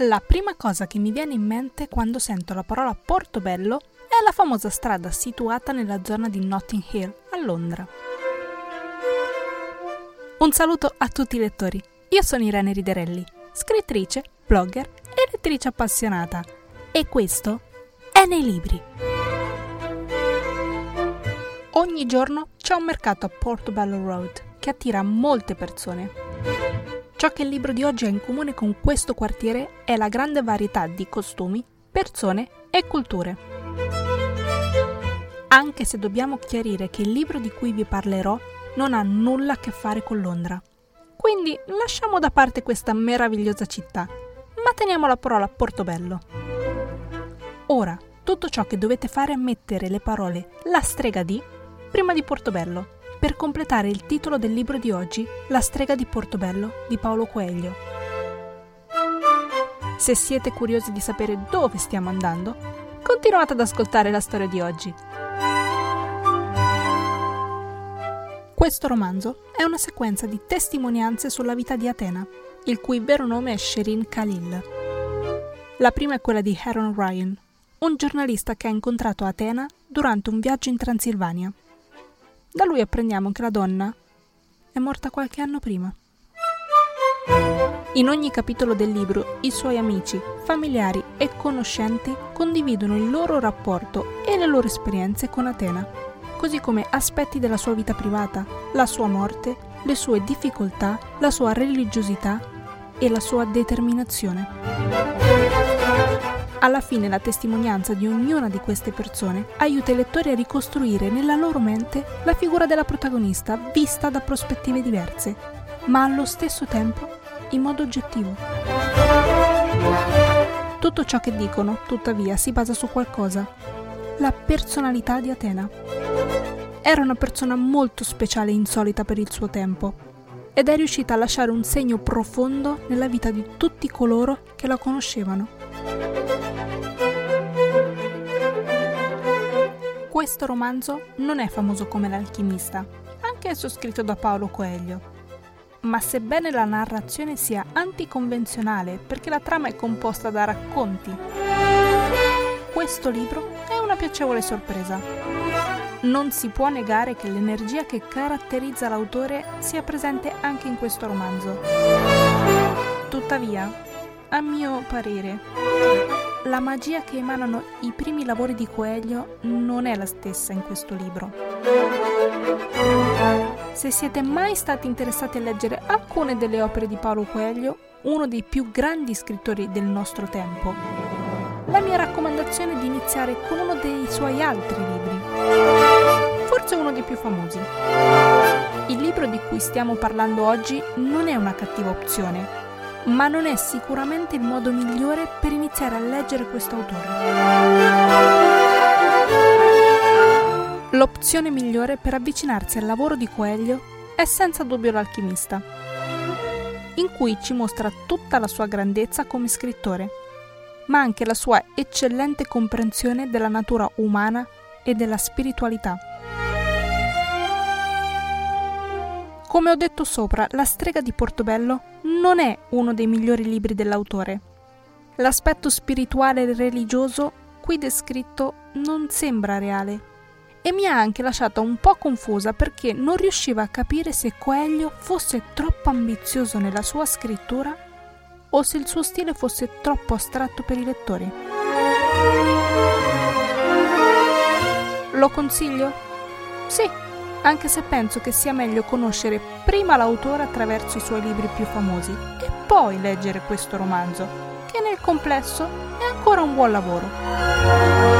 La prima cosa che mi viene in mente quando sento la parola Portobello è la famosa strada situata nella zona di Notting Hill, a Londra. Un saluto a tutti i lettori. Io sono Irene Riderelli, scrittrice, blogger e lettrice appassionata. E questo è nei libri. Ogni giorno c'è un mercato a Portobello Road che attira molte persone. Ciò che il libro di oggi ha in comune con questo quartiere è la grande varietà di costumi, persone e culture. Anche se dobbiamo chiarire che il libro di cui vi parlerò non ha nulla a che fare con Londra. Quindi lasciamo da parte questa meravigliosa città, ma teniamo la parola Portobello. Ora, tutto ciò che dovete fare è mettere le parole la strega di prima di Portobello per completare il titolo del libro di oggi, La strega di Portobello di Paolo Coelho. Se siete curiosi di sapere dove stiamo andando, continuate ad ascoltare la storia di oggi. Questo romanzo è una sequenza di testimonianze sulla vita di Atena, il cui vero nome è Sherin Khalil. La prima è quella di Aaron Ryan, un giornalista che ha incontrato Atena durante un viaggio in Transilvania. Da lui apprendiamo che la donna è morta qualche anno prima. In ogni capitolo del libro i suoi amici, familiari e conoscenti condividono il loro rapporto e le loro esperienze con Atena, così come aspetti della sua vita privata, la sua morte, le sue difficoltà, la sua religiosità e la sua determinazione. Alla fine la testimonianza di ognuna di queste persone aiuta i lettori a ricostruire nella loro mente la figura della protagonista vista da prospettive diverse, ma allo stesso tempo in modo oggettivo. Tutto ciò che dicono, tuttavia, si basa su qualcosa, la personalità di Atena. Era una persona molto speciale e insolita per il suo tempo, ed è riuscita a lasciare un segno profondo nella vita di tutti coloro che la conoscevano. Questo romanzo non è famoso come L'alchimista, anch'esso scritto da Paolo Coelho. Ma sebbene la narrazione sia anticonvenzionale perché la trama è composta da racconti, questo libro è una piacevole sorpresa. Non si può negare che l'energia che caratterizza l'autore sia presente anche in questo romanzo. Tuttavia, a mio parere, la magia che emanano i primi lavori di Coelho non è la stessa in questo libro. Se siete mai stati interessati a leggere alcune delle opere di Paolo Coelho, uno dei più grandi scrittori del nostro tempo, la mia raccomandazione è di iniziare con uno dei suoi altri libri, forse uno dei più famosi. Il libro di cui stiamo parlando oggi non è una cattiva opzione, ma non è sicuramente il modo migliore per iniziare a leggere questo autore. L'opzione migliore per avvicinarsi al lavoro di Coelho è senza dubbio l'alchimista, in cui ci mostra tutta la sua grandezza come scrittore, ma anche la sua eccellente comprensione della natura umana e della spiritualità. Come ho detto sopra, La strega di Portobello non è uno dei migliori libri dell'autore. L'aspetto spirituale e religioso qui descritto non sembra reale e mi ha anche lasciata un po' confusa perché non riusciva a capire se Coelho fosse troppo ambizioso nella sua scrittura o se il suo stile fosse troppo astratto per i lettori. Lo consiglio? Sì, anche se penso che sia meglio conoscere prima l'autore attraverso i suoi libri più famosi e poi leggere questo romanzo, che nel complesso è ancora un buon lavoro.